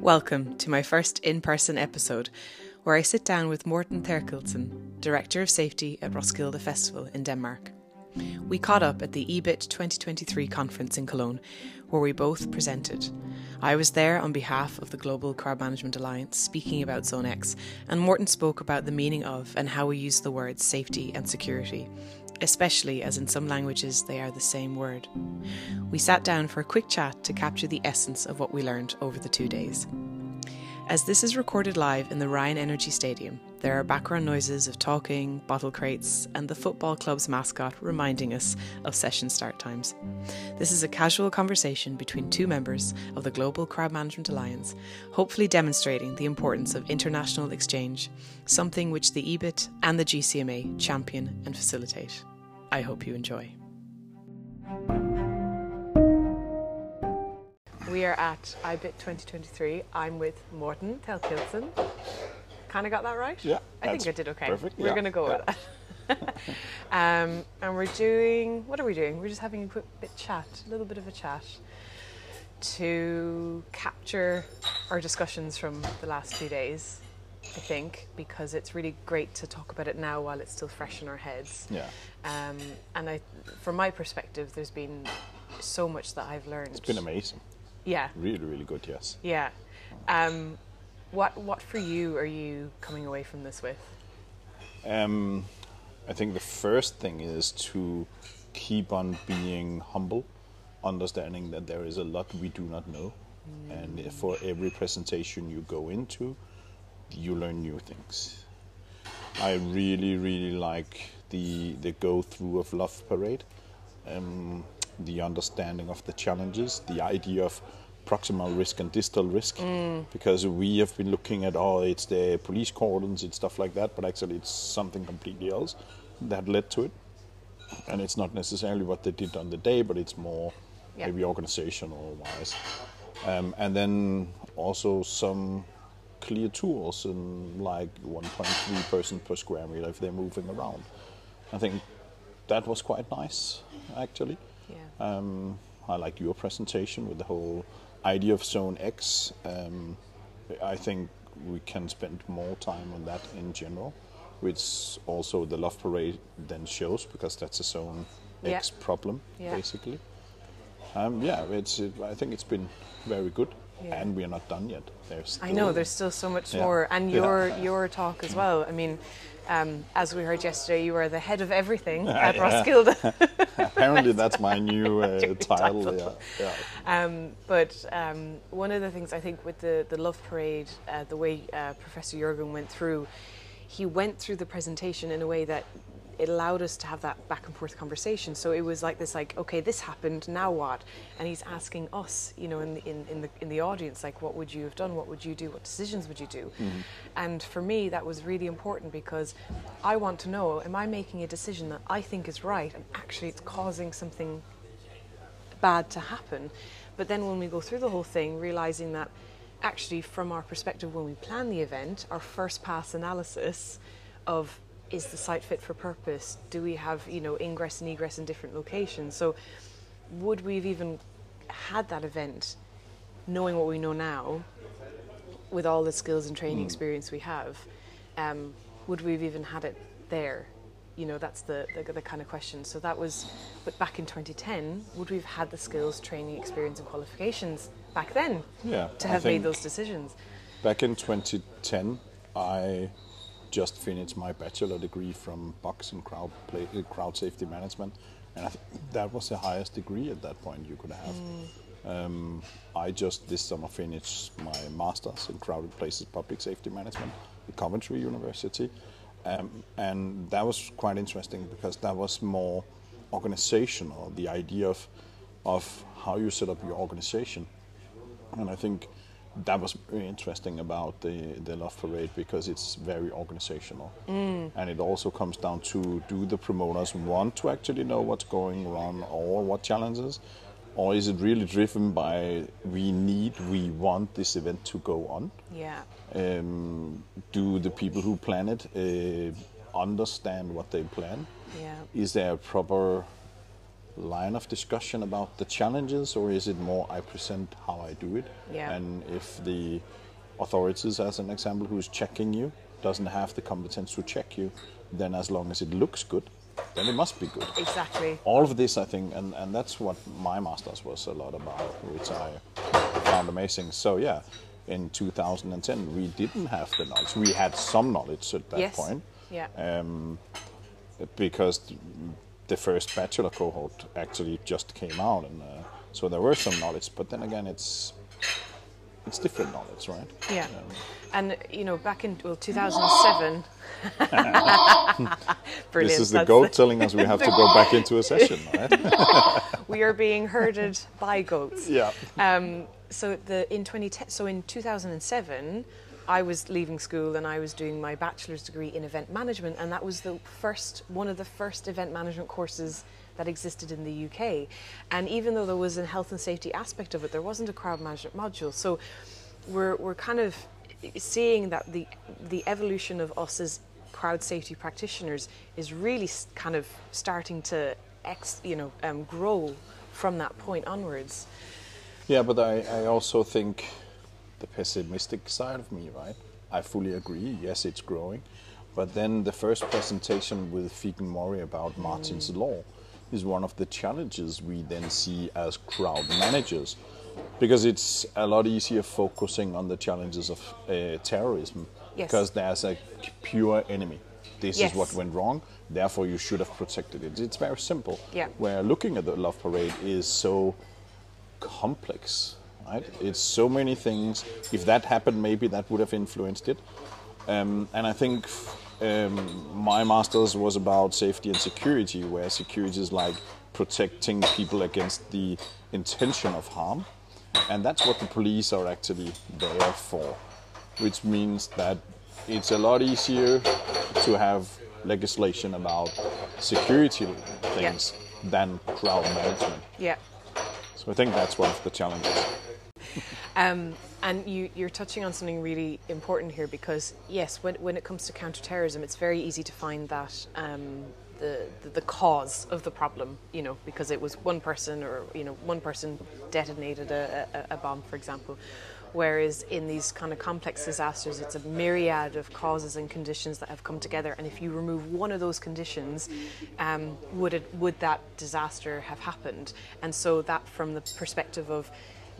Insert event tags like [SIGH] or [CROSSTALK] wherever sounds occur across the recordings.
Welcome to my first in person episode where I sit down with Morten Therkildsen, Director of Safety at Roskilde Festival in Denmark. We caught up at the IBIT 2023 conference in Cologne, where we both presented. I was there on behalf of the Global Crowd Management Alliance speaking about Zone Ex, and Morten spoke about the meaning of and how we use the words safety and security, especially as in some languages they are the same word. We sat down for a quick chat to capture the essence of what we learned over the two days. As this is recorded live in the Rhine Energy Stadium, there are background noises of talking, bottle crates, and the football club's mascot reminding us of session start times. This is a casual conversation between two members of the Global Crowd Management Alliance, hopefully demonstrating the importance of international exchange, something which the IBIT and the GCMA champion and facilitate. I hope you enjoy. We are at IBIT 2023. I'm with Morten Therkildsen. Kind of got that right? Yeah. I think I did okay. Perfect. We're yeah, going to go yeah. with that. [LAUGHS] um, and we're doing, what are we doing? We're just having a quick bit chat, a little bit of a chat to capture our discussions from the last few days, I think, because it's really great to talk about it now while it's still fresh in our heads. Yeah. Um, and I, from my perspective, there's been so much that I've learned. It's been amazing. Yeah, Really, really good, yes. yeah. Um, what what for you are you coming away from this with? Um, I think the first thing is to keep on being humble, understanding that there is a lot we do not know. And for every presentation you go into, you learn new things. I really, really like the, the go through of Love Parade, um, the understanding of the challenges, the idea of proximal risk and distal risk, because we have been looking at, oh, it's the police cordons, it's stuff like that, but actually it's something completely else that led to it. And it's not necessarily what they did on the day, but it's more maybe organizational wise. Um, and then also some clear tools and like 1.3 person per square meter if they're moving around. I think that was quite nice actually. Yeah. Um, I like your presentation with the whole idea of Zone Ex. Um, I think we can spend more time on that in general, which also the Love Parade then shows because that's a Zone Yeah. X problem Yeah. basically. Um, yeah, it's. It, I think it's been very good, Yeah. and we are not done yet. There's. I know there's still so much Yeah. more, and Yeah. your your talk as well. I mean, um, as we heard yesterday, you are the head of everything [LAUGHS] at Roskilde. [LAUGHS] Apparently, that's my new uh, [LAUGHS] title. Yeah, yeah. Um, but um, one of the things I think with the, the Love Parade, uh, the way uh, Professor Jurgen went through, he went through the presentation in a way that it allowed us to have that back and forth conversation. So it was like this, like, okay, this happened, now what? And he's asking us, you know, in the, in, in the in the audience, like, what would you have done? What would you do? What decisions would you do? Mm-hmm. And for me, that was really important because I want to know: Am I making a decision that I think is right, and actually it's causing something bad to happen. But then when we go through the whole thing, realizing that actually, from our perspective, when we plan the event, our first pass analysis of is the site fit for purpose? Do we have you know ingress and egress in different locations? So would we have even had that event knowing what we know now with all the skills and training experience we have um, would we have even had it there you know that's the, the the kind of question so that was but back in 2010 would we have had the skills training experience and qualifications back then Yeah, to have made those decisions Back in 2010, I just finished my bachelor degree from Bucks in crowd play, uh, crowd safety management, and that was the highest degree at that point you could have. Um, I just this summer finished my master's in crowded places public safety management at Coventry University, um, and that was quite interesting because that was more organizational. The idea of of how you set up your organization, and I think that was very interesting about the the Love Parade because it's very organizational, and it also comes down to do the promoters want to actually know what's going on or what challenges, or is it really driven by we need we want this event to go on? yeah. Um, do the people who plan it uh, understand what they plan? yeah. Is there a proper line of discussion about the challenges, or is it more I present how I do it? Yeah. And if the authorities, as an example, who's checking you, doesn't have the competence to check you, then as long as it looks good, then it must be good. Exactly. All of this, I think, and, and that's what my master's was a lot about, which I found amazing. So, yeah, in 2010, we didn't have the knowledge. We had some knowledge at that yes. point Yeah. Um, because the first bachelor cohort actually just came out, and uh, so there were some knowledge. But then again, it's it's different knowledge, right? Yeah. And you know, back in well, 2007. [LAUGHS] Brilliant. This is the goat telling us we have to go back into a session, [LAUGHS] right? we are being herded by goats. yeah. Um, so the in 2010, so in 2007, I was leaving school and I was doing my bachelor's degree in event management, and that was the first one of the first event management courses that existed in the UK. And even though there was a health and safety aspect of it, there wasn't a crowd management module. So we're we're kind of seeing that the the evolution of us as crowd safety practitioners is really kind of starting to ex, you know um, grow from that point onwards. Yeah, but I, I also think the pessimistic side of me, right? I fully agree. Yes, it's growing. But then the first presentation with Figen Murray about Martyn's Law is one of the challenges we then see as crowd managers. Because it's a lot easier focusing on the challenges of uh, terrorism. Yes. Because there's a pure enemy. This Yes. is what went wrong, therefore you should have protected it. It's very simple. Yeah. Where looking at the Love Parade is so complex, right? It's so many things. If that happened, maybe that would have influenced it. Um, and I think um, my master's was about safety and security, where security is like protecting people against the intention of harm. And that's what the police are actually there for, which means that it's a lot easier to have legislation about security things than crowd management. Yeah. So I think that's one of the challenges. Um, and you, you're touching on something really important here because, yes, when, when it comes to counterterrorism, it's very easy to find that um, the, the, the cause of the problem, you know, because it was one person or, you know, one person detonated a, a, a bomb, for example. Whereas in these kind of complex disasters, it's a myriad of causes and conditions that have come together. And if you remove one of those conditions, um, would, it, would that disaster have happened? And so, that from the perspective of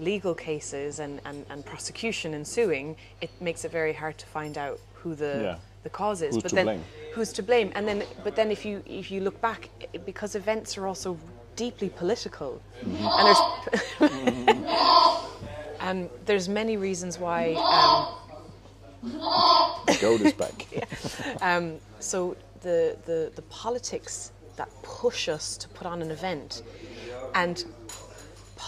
legal cases and, and, and prosecution and suing, it makes it very hard to find out who the Yeah. the cause is. Who's but to then blame? who's to blame? And then, but then if you if you look back, because events are also deeply political, and there's [LAUGHS] and there's many reasons why. Um, The goat is back. [LAUGHS] so the, the the politics that push us to put on an event, and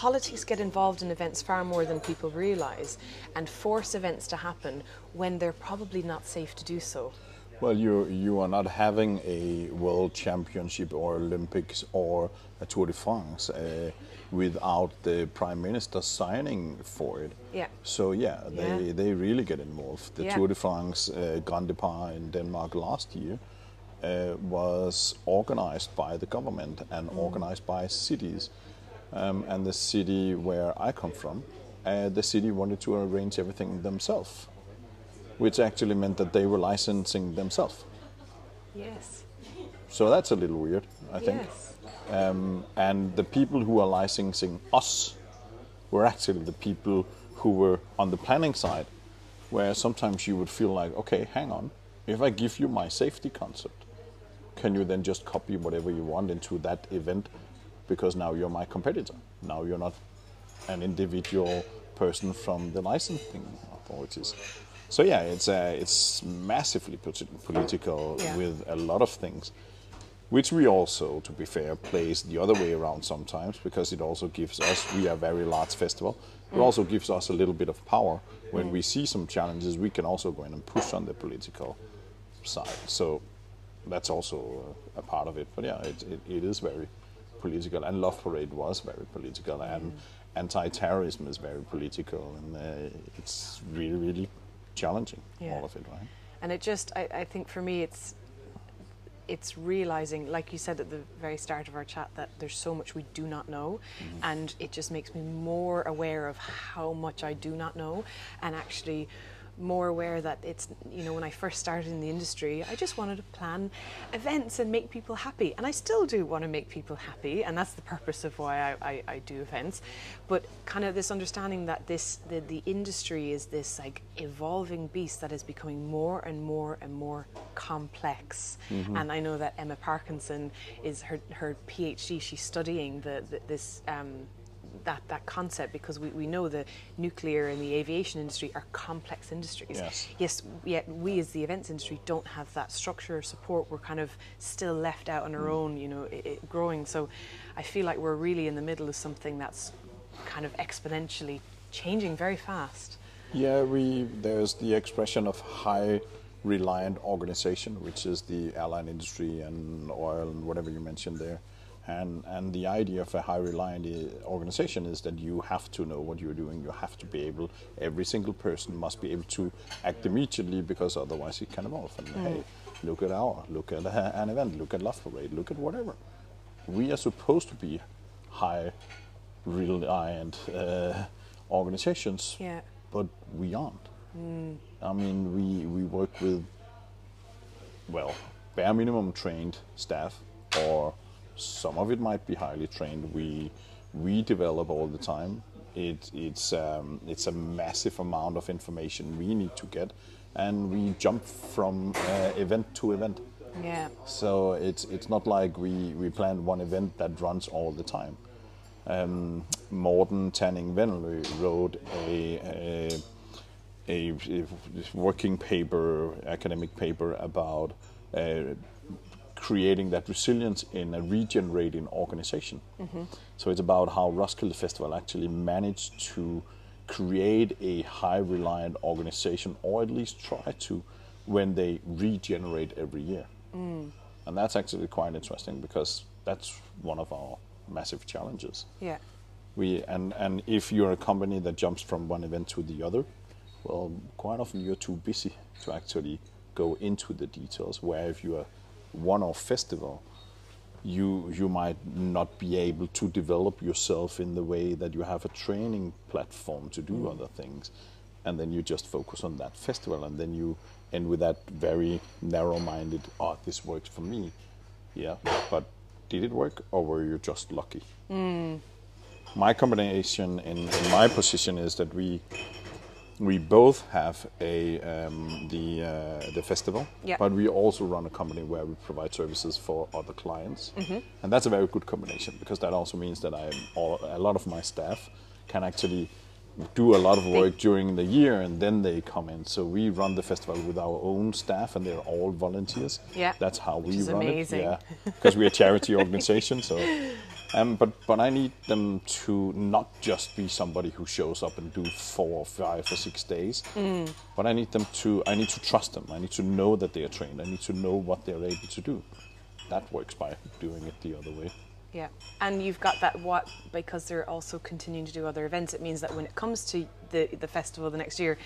politics get involved in events far more than people realise, and force events to happen when they're probably not safe to do so. Well, you you are not having a world championship or Olympics or a Tour de France uh, without the prime minister signing for it. Yeah. So yeah, they Yeah. they really get involved. The Yeah. Tour de France uh, Grand Depart in Denmark last year uh, was organized by the government and Mm. organized by cities. Um, and the city where I come from, uh, the city wanted to arrange everything themselves, which actually meant that they were licensing themselves. Yes. So that's a little weird, I think. Yes. And the people who are licensing us were actually the people who were on the planning side, where sometimes you would feel like, okay, hang on, if I give you my safety concept, can you then just copy whatever you want into that event? Because now you're my competitor. Now you're not an individual person from the licensing authorities. So yeah, it's uh, it's massively political Yeah. with a lot of things which we also, to be fair, plays the other way around sometimes because it also gives us, we are a very large festival, it also gives us a little bit of power. When we see some challenges, we can also go in and push on the political side. So that's also uh, a part of it. But yeah, it, it, it is very political, and Love Parade was very political, and anti-terrorism is very political, and uh, it's really, really challenging, Yeah. all of it, right? And it just, I, I think for me, it's it's realizing, like you said at the very start of our chat, that there's so much we do not know, and it just makes me more aware of how much I do not know, and actually more aware that it's you know when I first started in the industry I just wanted to plan events and make people happy. And I still do want to make people happy and that's the purpose of why I, I, I do events. But kind of this understanding that this the, the industry is this like evolving beast that is becoming more and more and more complex. And I know that Emma Parkinson is her, her PhD she's studying the, the this um, that, that concept because we, we know the nuclear and the aviation industry are complex industries. Yes. Yes, yet we as the events industry don't have that structure or support. We're kind of still left out on our mm. own, you know, i i growing. So I feel like we're really in the middle of something that's kind of exponentially changing very fast. Yeah, we there's the expression of high reliant organization, which is the airline industry and oil and whatever you mentioned there. And and the idea of a high reliant eh, organization is that you have to know what you're doing. You have to be able. Every single person must be able to act immediately because otherwise it can evolve. And hey, mm. look at our, look at [LAUGHS] an event, look at Love Parade, look at whatever. We are supposed to be high reliant uh, organizations Yeah. but we aren't. Mm. I mean, we, we work with, well, bare minimum trained staff, or some of it might be highly trained. We we develop all the time. It, it's um, it's a massive amount of information we need to get, and we jump from uh, event to event. Yeah. So it's it's not like we, we plan one event that runs all the time. Um, Morten Tanning Venlø wrote a, a, a, a working paper, academic paper about uh, creating that resilience in a regenerating organization. Mm-hmm. So it's about how Roskilde Festival actually managed to create a high reliant organization, or at least try to, when they regenerate every year. Mm. And that's actually quite interesting because that's one of our massive challenges. Yeah. We and and if you're a company that jumps from one event to the other, well, quite often you're too busy to actually go into the details. Where if you're a one-off festival, you you might not be able to develop yourself in the way that you have a training platform to do mm. other things, and then you just focus on that festival, and then you end with that very narrow-minded. Oh, this works for me. Yeah, but did it work, or were you just lucky? Mm. my combination in, in my position is that we we both have a um, the uh, the festival, Yeah. but we also run a company where we provide services for other clients, and that's a very good combination because that also means that I a lot of my staff can actually do a lot of work during the year and then they come in. So we run the festival with our own staff and they're all volunteers. Yeah. that's how we is run amazing. it. Yeah, because we're a charity [LAUGHS] organization, so. Um, but but I need them to not just be somebody who shows up and do four or five or six days, but I need them to I need to trust them. I need to know that they are trained. I need to know what they're able to do. That works by doing it the other way. Yeah, and you've got that what because they're also continuing to do other events. It means that when it comes to the the festival the next year,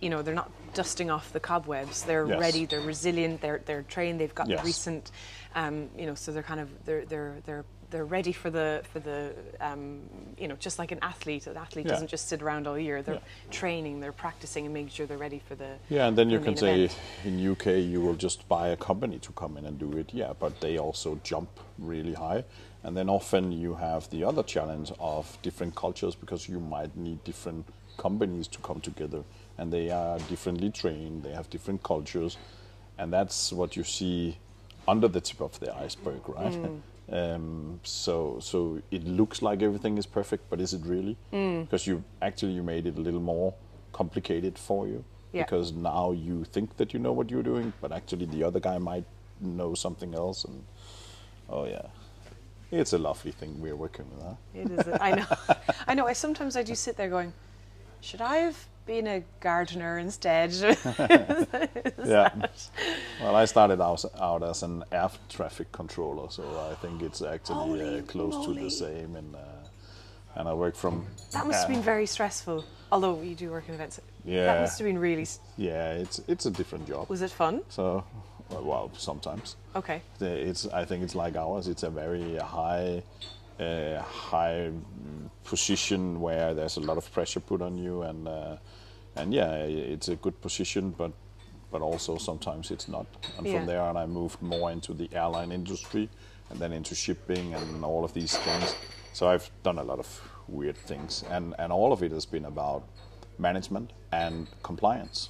you know they're not dusting off the cobwebs. They're Yes. ready. They're resilient. They're they're trained. They've got Yes. the recent, um, you know, so they're kind of they're they're they're they're ready for the for the um, you know just like an athlete. An athlete Yeah. doesn't just sit around all year. They're Yeah. training. They're practicing and making sure they're ready for the Yeah, and then you can say event. in UK you will just buy a company to come in and do it. Yeah, but they also jump really high, and then often you have the other challenge of different cultures because you might need different companies to come together, and they are differently trained. They have different cultures, and that's what you see under the tip of the iceberg, right? [LAUGHS] Um, so so it looks like everything is perfect, but is it really? Because you actually you made it a little more complicated for you Yeah. because now you think that you know what you're doing, but actually the other guy might know something else. And oh yeah, it's a lovely thing we're working with. Huh? It is. I know. [LAUGHS] I know. I sometimes I do sit there going, should I have been a gardener instead? [LAUGHS] [LAUGHS] Yeah. Well, I started out, out as an air traffic controller, so I think it's actually uh, close to the same. And uh, and I work from that must have been very stressful. Although you do work in events, yeah, that must have been really. yeah, it's it's a different job. Was it fun? So Well, sometimes. Okay. It's I think it's like ours. It's a very high, uh, high position where there's a lot of pressure put on you, and uh, and yeah, it's a good position, but but also sometimes it's not. And Yeah. from there on, I moved more into the airline industry, and then into shipping and all of these things. So I've done a lot of weird things, and and all of it has been about management and compliance.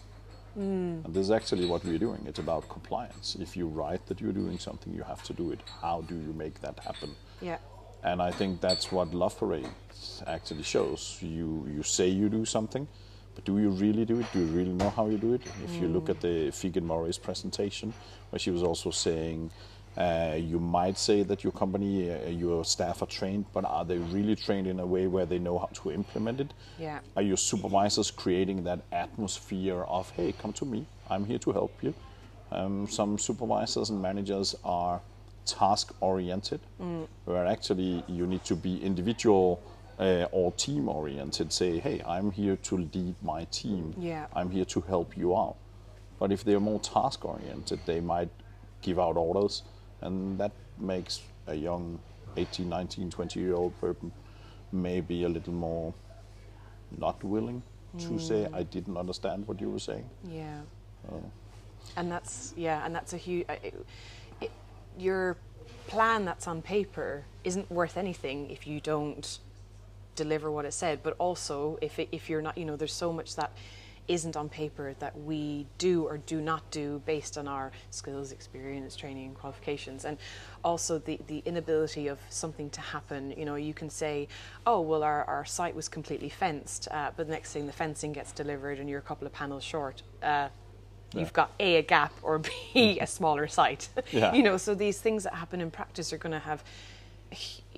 Mm. And this is actually what we're doing. It's about compliance. If you write that you're doing something, you have to do it. How do you make that happen? Yeah. And I think that's what Love Parade actually shows. You you say you do something, but do you really do it? Do you really know how you do it? If you look at the Figen Murray's presentation, where she was also saying, uh, you might say that your company, uh, your staff are trained, but are they really trained in a way where they know how to implement it? Yeah. Are your supervisors creating that atmosphere of, hey, come to me, I'm here to help you? Um, some supervisors and managers are task oriented, where actually you need to be individual uh, or team oriented. Say, hey, I'm here to lead my team, Yeah. I'm here to help you out. But if they're more task oriented, they might give out orders, and that makes a young 18, 19, 20 year old person maybe a little more not willing to hmm. say, I didn't understand what you were saying. Yeah. Oh. And that's yeah, and that's a huge. Uh, it, your plan that's on paper isn't worth anything if you don't deliver what it said. But also, if it, if you're not, you know, there's so much that isn't on paper that we do or do not do based on our skills, experience, training, and qualifications, and also the the inability of something to happen. You know, you can say, oh well, our our site was completely fenced, uh, but the next thing the fencing gets delivered and you're a couple of panels short. Uh, You've got A, a gap, or B, [LAUGHS] a smaller site. Yeah. [LAUGHS] you know, so these things that happen in practice are going to have.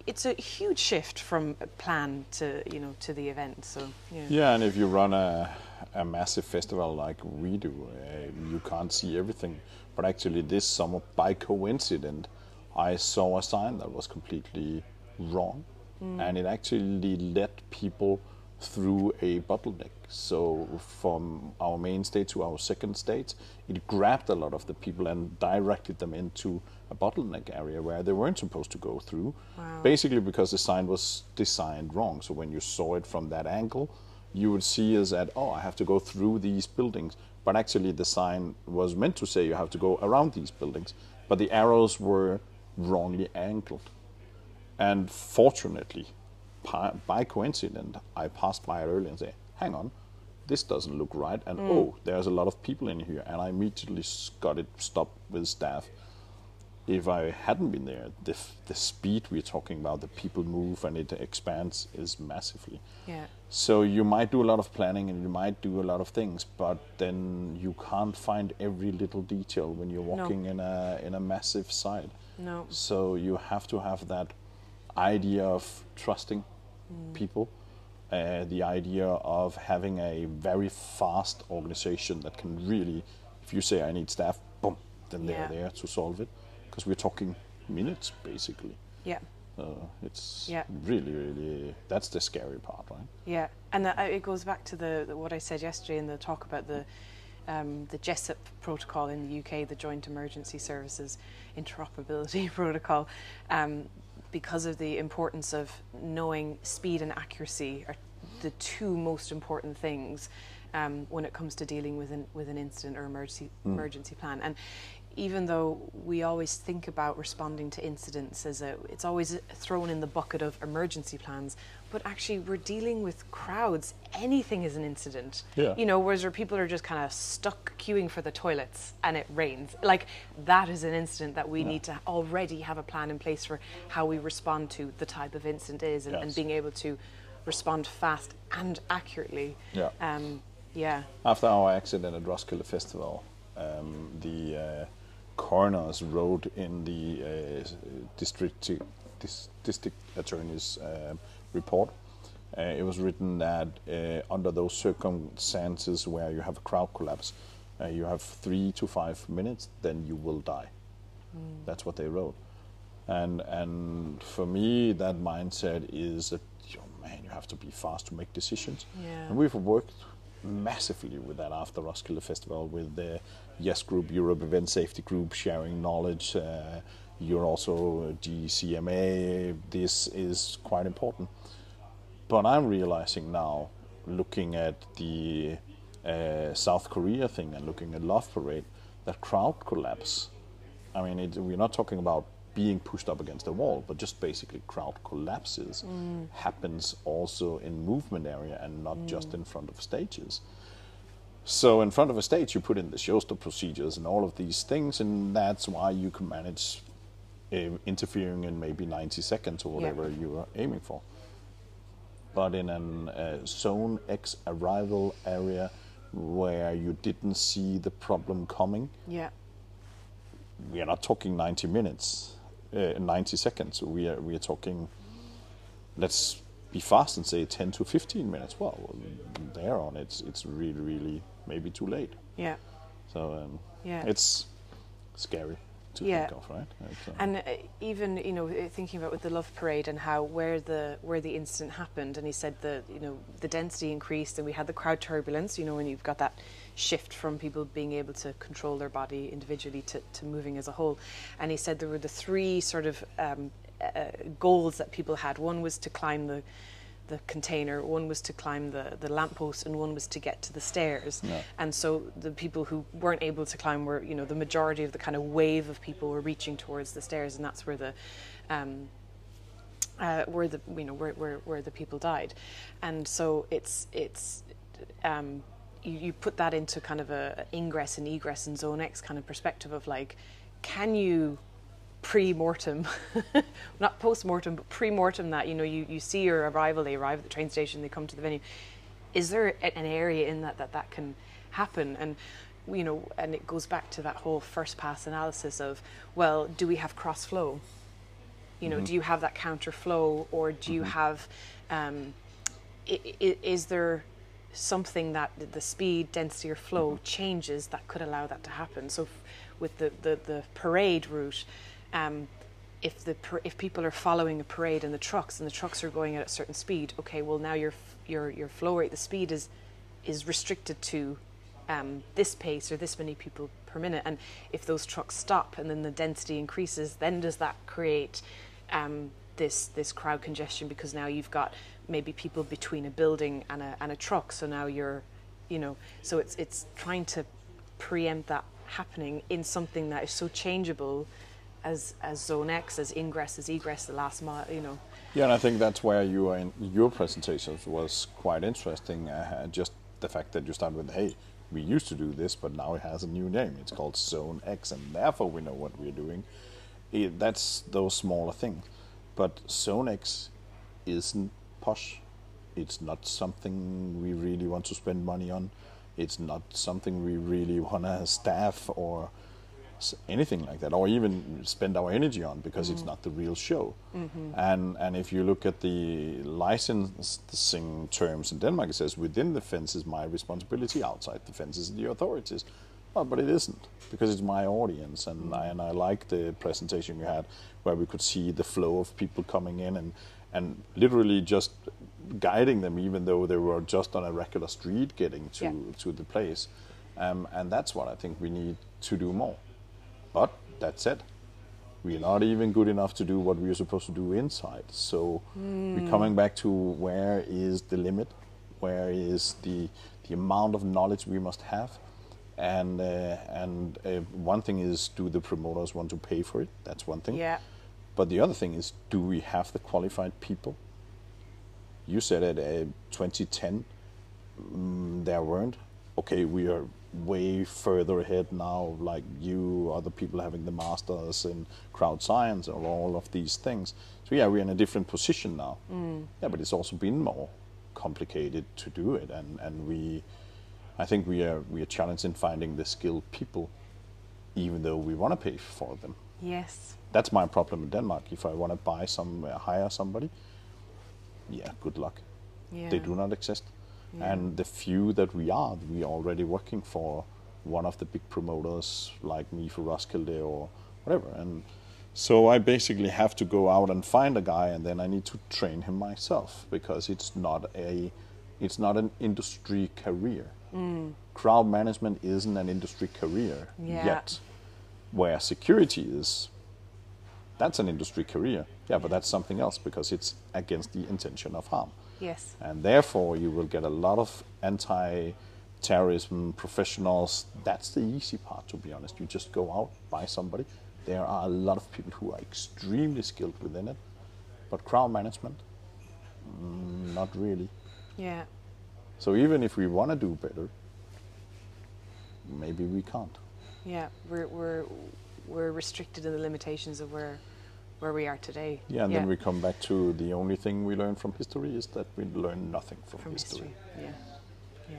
It's a huge shift from plan to you know to the event. So yeah. Yeah, and if you run a, a massive festival like we do, uh, you can't see everything. But actually, this summer, by coincidence, I saw a sign that was completely wrong, and it actually led people through a bottleneck. So from our main state to our second state, it grabbed a lot of the people and directed them into a bottleneck area where they weren't supposed to go through. Wow. Basically, because the sign was designed wrong. So when you saw it from that angle, you would see as that oh, I have to go through these buildings. But actually, the sign was meant to say you have to go around these buildings. But the arrows were wrongly angled. And fortunately, by coincidence, I passed by it earlier and said, hang on, this doesn't look right. And mm. oh, there's a lot of people in here. And I immediately got it stopped with staff. If I hadn't been there, the, f- the speed we're talking about, the people move and it expands is massively. Yeah. So you might do a lot of planning and you might do a lot of things, but then you can't find every little detail when you're No. walking in a in a massive site. No. So you have to have that idea of trusting Mm. people, uh, the idea of having a very fast organization that can really, if you say I need staff, boom, then they're there to solve it, because we're talking minutes basically. Yeah. Uh, it's Yeah. really, really that's the scary part, right? Yeah, and that, it goes back to the, the what I said yesterday in the talk about the um, the JESIP protocol in the UK, the Joint Emergency Services Interoperability [LAUGHS] Protocol, um, because of the importance of knowing speed and accuracy are the two most important things um, when it comes to dealing with an with an incident or emergency emergency plan. And even though we always think about responding to incidents as a, it's always thrown in the bucket of emergency plans, but actually we're dealing with crowds. Anything is an incident. Yeah. You know, whereas where people are just kind of stuck queuing for the toilets and it rains. Like that is an incident that we need to already have a plan in place for how we respond to the type of incident is and, and being able to respond fast and accurately. Yeah. Um, yeah. After our accident at Roskilde Festival, um, the uh, coroners wrote in the uh, district district attorney's uh, report. Uh, it was written that uh, under those circumstances where you have a crowd collapse, uh, you have three to five minutes, then you will die. That's what they wrote. And and for me, that mindset is that, oh, man, you have to be fast to make decisions. Yeah. And we've worked massively with that after Roskilde Festival with the Yes Group, Yourope Event Safety Group, sharing knowledge. Uh, you're also GCMA. This is quite important. But I'm realizing now, looking at the uh, South Korea thing and looking at Love Parade, that crowd collapse. I mean, it, we're not talking about being pushed up against the wall, but just basically crowd collapses happens also in movement area and not just in front of stages. So in front of a stage, you put in the showstop procedures and all of these things, and that's why you can manage uh, interfering in maybe 90 seconds or Yeah. whatever you are aiming for. But in an uh, zone Ex arrival area where you didn't see the problem coming, Yeah. we are not talking 90 minutes, uh, 90 seconds. We are we are talking. Let's be fast and say 10 to 15 minutes. Well, there on it's it's really really maybe too late. Yeah. So um, Yeah. it's scary to Yeah. think of, right? Um, And uh, even you know uh, thinking about with the Love Parade and how where the where the incident happened, and he said the you know the density increased and we had the crowd turbulence. You know when you've got that shift from people being able to control their body individually to, to moving as a whole, and he said there were the three sort of um, uh, goals that people had. One was to climb the the container, one was to climb the, the lamppost, and one was to get to the stairs. Yeah. And so the people who weren't able to climb were, you know, the majority of the kind of wave of people were reaching towards the stairs, and that's where the, um, uh, where the, you know, where, where, where the people died. And so it's, it's, um, you, you put that into kind of a, ingress and egress and zone Ex kind of perspective of like, can you pre-mortem, [LAUGHS] not post-mortem, but pre-mortem that, you know, you, you see your arrival, they arrive at the train station, they come to the venue. Is there an area in that that, that can happen? And, you know, and it goes back to that whole first pass analysis of, well, do we have cross flow? You know, mm-hmm. do you have that counter flow or do you mm-hmm. have, um, i- i- is there something that the- speed, density, or flow mm-hmm. changes that could allow that to happen? So, f- with the, the, the parade route, um, if the if people are following a parade and the trucks and the trucks are going at a certain speed, okay, well now your your your flow rate, the speed is is restricted to um, this pace or this many people per minute. And if those trucks stop and then the density increases, then does that create um, this this crowd congestion because now you've got maybe people between a building and a and a truck. So now you're, you know, so it's it's trying to preempt that happening in something that is so changeable as as zone Ex, as ingress, as egress, the last mile, you know. Yeah, and I think that's where you in your presentation was quite interesting. Uh, just the fact that you start with, hey, we used to do this, but now it has a new name. It's called Zone Ex, and therefore we know what we're doing. It, that's those smaller things. But Zone Ex isn't posh. It's not something we really want to spend money on. It's not something we really want to staff or anything like that, or even spend our energy on because it's mm. not the real show. Mm-hmm. And and if you look at the licensing terms in Denmark, it says within the fence is my responsibility, outside the fence is the authorities. Well, but it isn't because it's my audience, and mm. I, and I like the presentation you had where we could see the flow of people coming in and and literally just guiding them, even though they were just on a regular street getting to Yeah. to the place. Um, and that's what I think we need to do more. But that said, we're not even good enough to do what we're supposed to do inside. So we're coming back to where is the limit? Where is the the amount of knowledge we must have? And uh, and uh, one thing is, do the promoters want to pay for it? That's one thing. Yeah. But the other thing is, do we have the qualified people? You said at uh, 2010 mm, there weren't. Okay, we are way further ahead now. Like you, other people having the masters in crowd science and all of these things. So yeah, we're in a different position now. Mm. Yeah, but it's also been more complicated to do it, and and we, I think we are we are challenged in finding the skilled people, even though we want to pay for them Yes. that's my problem in Denmark. If I want to buy some, hire somebody, yeah, good luck. Yeah. They do not exist. Yeah. And the few that we are, we are already working for one of the big promoters like me for Roskilde or whatever. And so I basically have to go out and find a guy, and then I need to train him myself because it's not a it's not an industry career. Mm. Crowd management isn't an industry career Yeah. yet. Where security is, that's an industry career. Yeah, but that's something else because it's against the intention of harm. Yes. And therefore, you will get a lot of anti terrorism professionals. That's the easy part, to be honest. You just go out, buy somebody. There are a lot of people who are extremely skilled within it. But crowd management, mm, not really. Yeah. So even if we want to do better, maybe we can't. Yeah. We're we're we're restricted in the limitations of where where we are today. Yeah, and then we come back to the only thing we learn from history is that we learn nothing from, from history. history. Yeah. Yeah.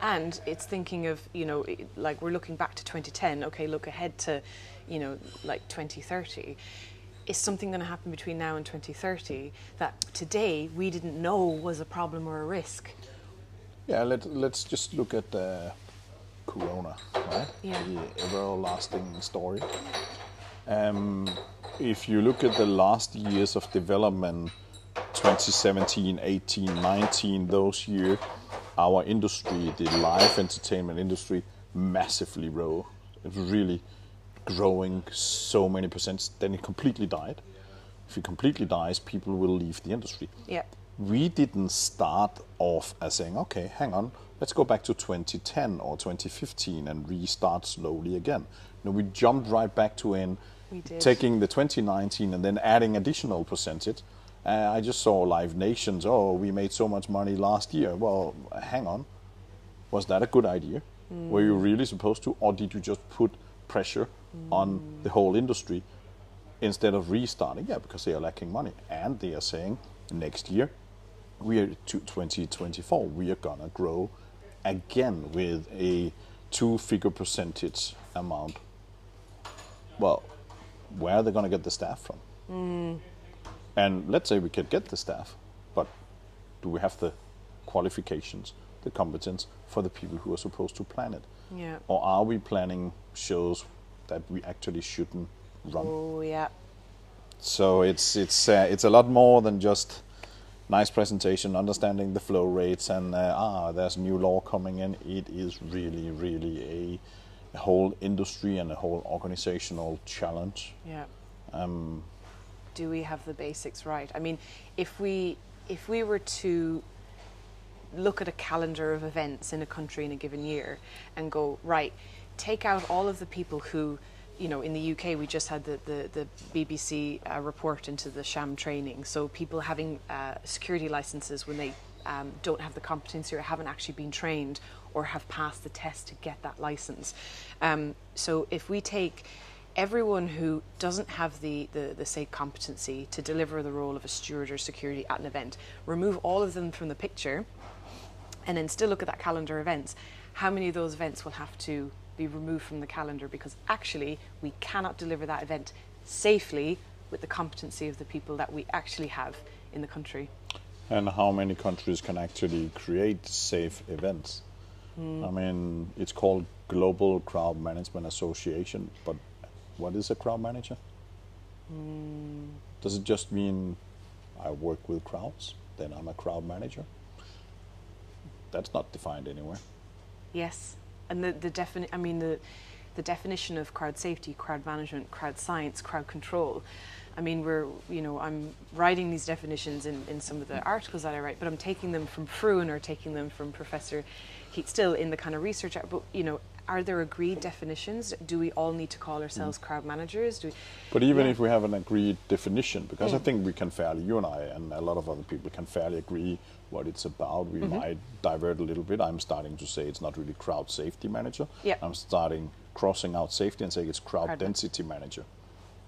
And it's thinking of, you know, like we're looking back to 2010, okay, look ahead to, you know, like 2030. Is something going to happen between now and 2030 that today we didn't know was a problem or a risk? Yeah, let, let's just look at uh, Corona, right? Yeah. The everlasting story. Um, if you look at the last years of development, 2017, 18, 19, those years, our industry, the live entertainment industry, massively rose. It was really growing so many percent. Then it completely died. If it completely dies, people will leave the industry Yeah. we didn't start off as saying, okay, hang on, let's go back to 2010 or 2015 and restart slowly again. No, we jumped right back to in We did. taking the 2019 and then adding additional percentage. Uh, I just saw Live Nations, oh, we made so much money last year. Well, hang on, was that a good idea? Were you really supposed to, or did you just put pressure on the whole industry instead of restarting? Yeah, because they are lacking money, and they are saying next year, we are to 2024, we are gonna grow again with a two-figure percentage amount. Well, where are they gonna get the staff from? And let's say we could get the staff, but do we have the qualifications, the competence for the people who are supposed to plan it? Yeah. Or are we planning shows that we actually shouldn't run? Oh, yeah. So it's it's uh, it's a lot more than just nice presentation, understanding the flow rates, and uh, ah, there's new law coming in. It is really, really a, a whole industry and a whole organizational challenge. Yeah. Um, do we have the basics right? I mean, if we if we were to look at a calendar of events in a country in a given year and go right, take out all of the people who, you know, in the UK we just had the the, the BBC uh, report into the sham training. So people having uh, security licenses when they um, don't have the competency or haven't actually been trained or have passed the test to get that license. Um, so if we take everyone who doesn't have the, the, the say competency to deliver the role of a steward or security at an event, remove all of them from the picture, and then still look at that calendar events, how many of those events will have to be removed from the calendar because actually we cannot deliver that event safely with the competency of the people that we actually have in the country. and how many countries can actually create safe events? Hmm. I mean, it's called Global Crowd Management Association, but what is a crowd manager? Hmm. Does it just mean I work with crowds, then I'm a crowd manager? That's not defined anywhere. Yes, and the the defini- I mean the the definition of crowd safety, crowd management, crowd science, crowd control. I mean, we're you know I'm writing these definitions in, in some of the articles that I write, but I'm taking them from Fruin or taking them from Professor Keith Still in the kind of research. But you know, are there agreed definitions? Do we all need to call ourselves crowd managers? Do we, But even Yeah. if we have an agreed definition, because I think we can fairly, you and I and a lot of other people can fairly agree what it's about. We might divert a little bit. I'm starting to say it's not really crowd safety manager. Yeah. I'm starting crossing out safety and saying it's crowd Crowd- density manager.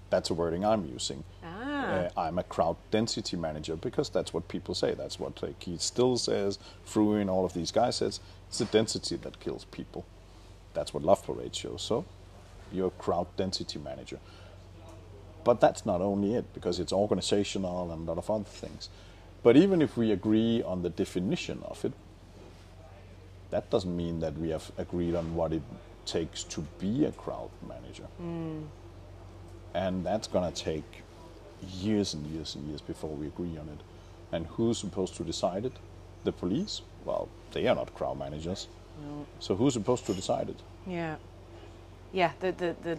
That's a wording I'm using. Ah. Uh, I'm a crowd density manager because that's what people say. That's what uh, Keith Still says, Fruin, all of these guys says. It's the density that kills people. That's what Love Parade shows. So you're a crowd density manager. But that's not only it, because it's organizational and a lot of other things. But even if we agree on the definition of it, that doesn't mean that we have agreed on what it takes to be a crowd manager. Mm. And that's going to take years and years and years before we agree on it. And who's supposed to decide it? the police, well, they are not crowd managers. So who's supposed to decide it? Yeah. Yeah, the, the, the,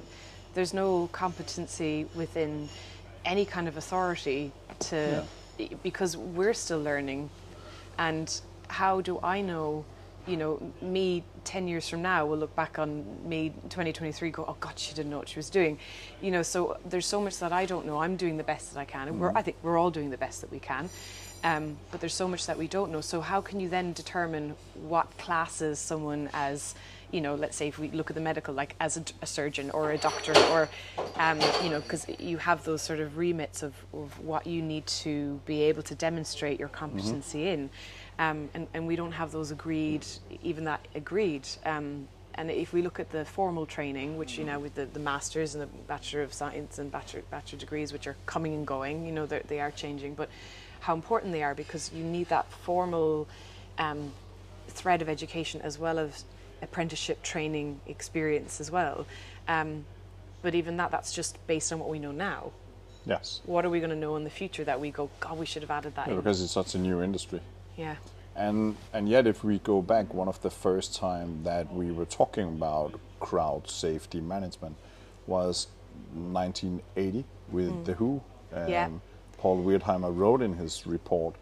there's no competency within any kind of authority to, because we're still learning. And how do I know, you know, me 10 years from now will look back on me 2023 go, oh God, she didn't know what she was doing. You know, so there's so much that I don't know. I'm doing the best that I can. And we're, mm-hmm. I think we're all doing the best that we can. Um, but there's so much that we don't know. So how can you then determine what classes someone as, you know, let's say if we look at the medical, like as a, a surgeon or a doctor, or, um, you know, because you have those sort of remits of, of what you need to be able to demonstrate your competency in, um, and, and we don't have those agreed, even that agreed. Um, and if we look at the formal training, which you know with the, the masters and the bachelor of science and bachelor bachelor degrees, which are coming and going, you know they are changing, but how important they are because you need that formal um, thread of education as well as apprenticeship training experience as well. Um, but even that, that's just based on what we know now. Yes. What are we going to know in the future that we go, God, we should have added that Yeah, in? because it's such a new industry. Yeah. And and yet, if we go back, one of the first time that we were talking about crowd safety management was 1980 with the Who. Um, Yeah. Paul Wertheimer wrote in his report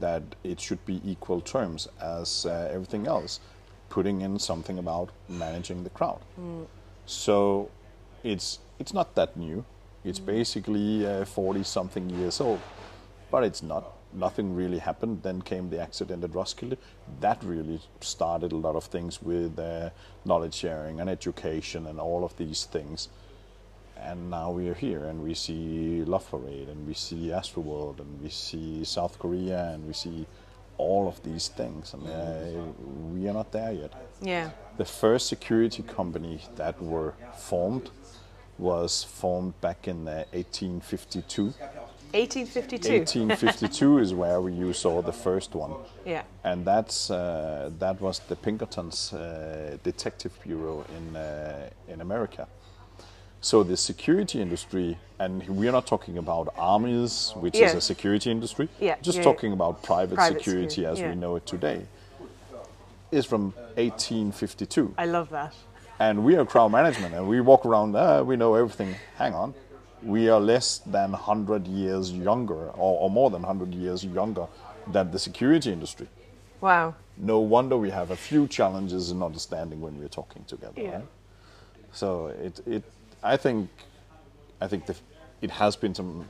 that it should be equal terms as uh, everything else, putting in something about managing the crowd. So it's it's not that new. It's basically uh, 40 something years old, but it's not. Nothing really happened. Then came the accident at Roskilde. That really started a lot of things with uh, knowledge sharing and education and all of these things. And now we are here, and we see Love Parade, and we see Astroworld, and we see South Korea, and we see all of these things, and uh, we are not there yet. Yeah. The first security company that were formed was formed back in uh, 1852. 1852. 1852 [LAUGHS] is where we you saw the first one, Yeah. and that's uh, that was the Pinkertons uh, Detective Bureau in uh, in America. So the security industry, and we are not talking about armies, which is a security industry. Yeah, Just yeah, talking about private, Private security security, as we know it today. Is from 1852 I love that. and we are crowd management and we walk around uh, we know everything hang on we are less than 100 years younger or, or more than 100 years younger than the security industry Wow. no wonder we have a few challenges in understanding when we're talking together Yeah. right? so it, it i think i think the, it has been some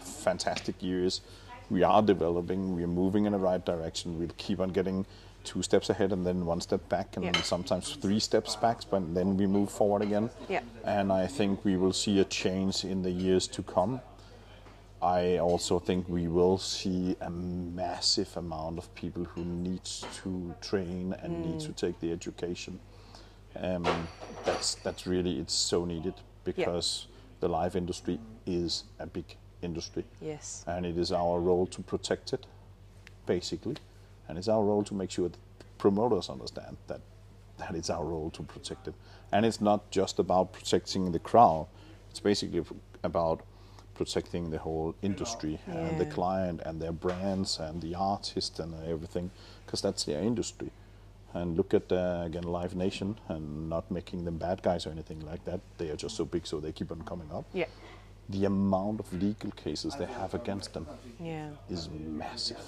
fantastic years we are developing we're moving in the right direction we'll keep on getting two steps ahead and then one step back and Yeah. sometimes three steps back but then we move forward again Yeah. and i think we will see a change in the years to come I also think we will see a massive amount of people who needs to train and need to take the education. Um, that's that's really it's so needed because the live industry is a big industry, Yes. and it is our role to protect it, basically, and it's our role to make sure that promoters understand that that it's our role to protect it, and it's not just about protecting the crowd. It's basically about protecting the whole industry and the client and their brands and the artist and everything, because that's their industry. And look at uh, again Live Nation and not making them bad guys or anything like that. They are just so big, so they keep on coming up. Yeah. The amount of legal cases they have against them Yeah. is massive.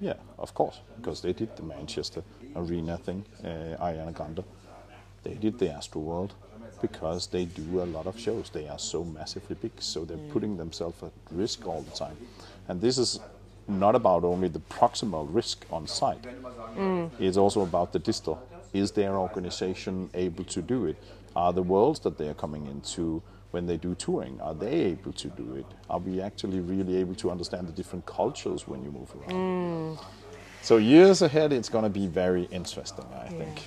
Yeah, of course, because they did the Manchester Arena thing, uh, Ariana Grande. They did the Astroworld because they do a lot of shows. They are so massively big, so they're putting themselves at risk all the time. And this is not about only the proximal risk on site. It's also about the distal. Is their organization able to do it? Are the worlds that they are coming into when they do touring, are they able to do it? Are we actually really able to understand the different cultures when you move around? So years ahead, it's going to be very interesting, I think.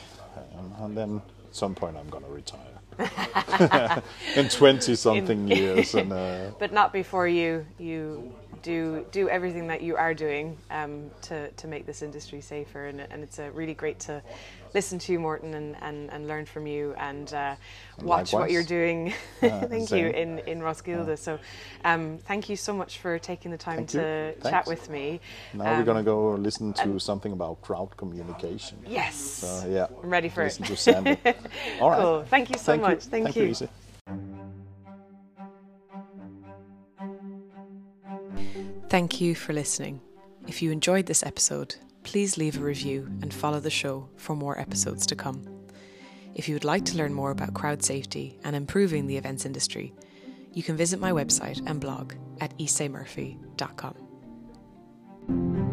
Um, and then at some point, I'm going to retire [LAUGHS] in 20 something years. And uh, [LAUGHS] But not before you you do do everything that you are doing um, to to make this industry safer, and, and it's uh, really great to listen to you, Morten, and, and, and learn from you and uh, watch what you're doing. [LAUGHS] thank you in in Roskilde. Yeah. So, um, thank you so much for taking the time thank to chat with me. Now um, we're gonna go listen to something about crowd communication. Yes. So, yeah. I'm ready for listen it. To Sandy. [LAUGHS] All right. Cool. Thank you so thank much. You. Thank, thank you. you Thank you for listening. If you enjoyed this episode, please leave a review and follow the show for more episodes to come. If you would like to learn more about crowd safety and improving the events industry, you can visit my website and blog at isaymurphy.com.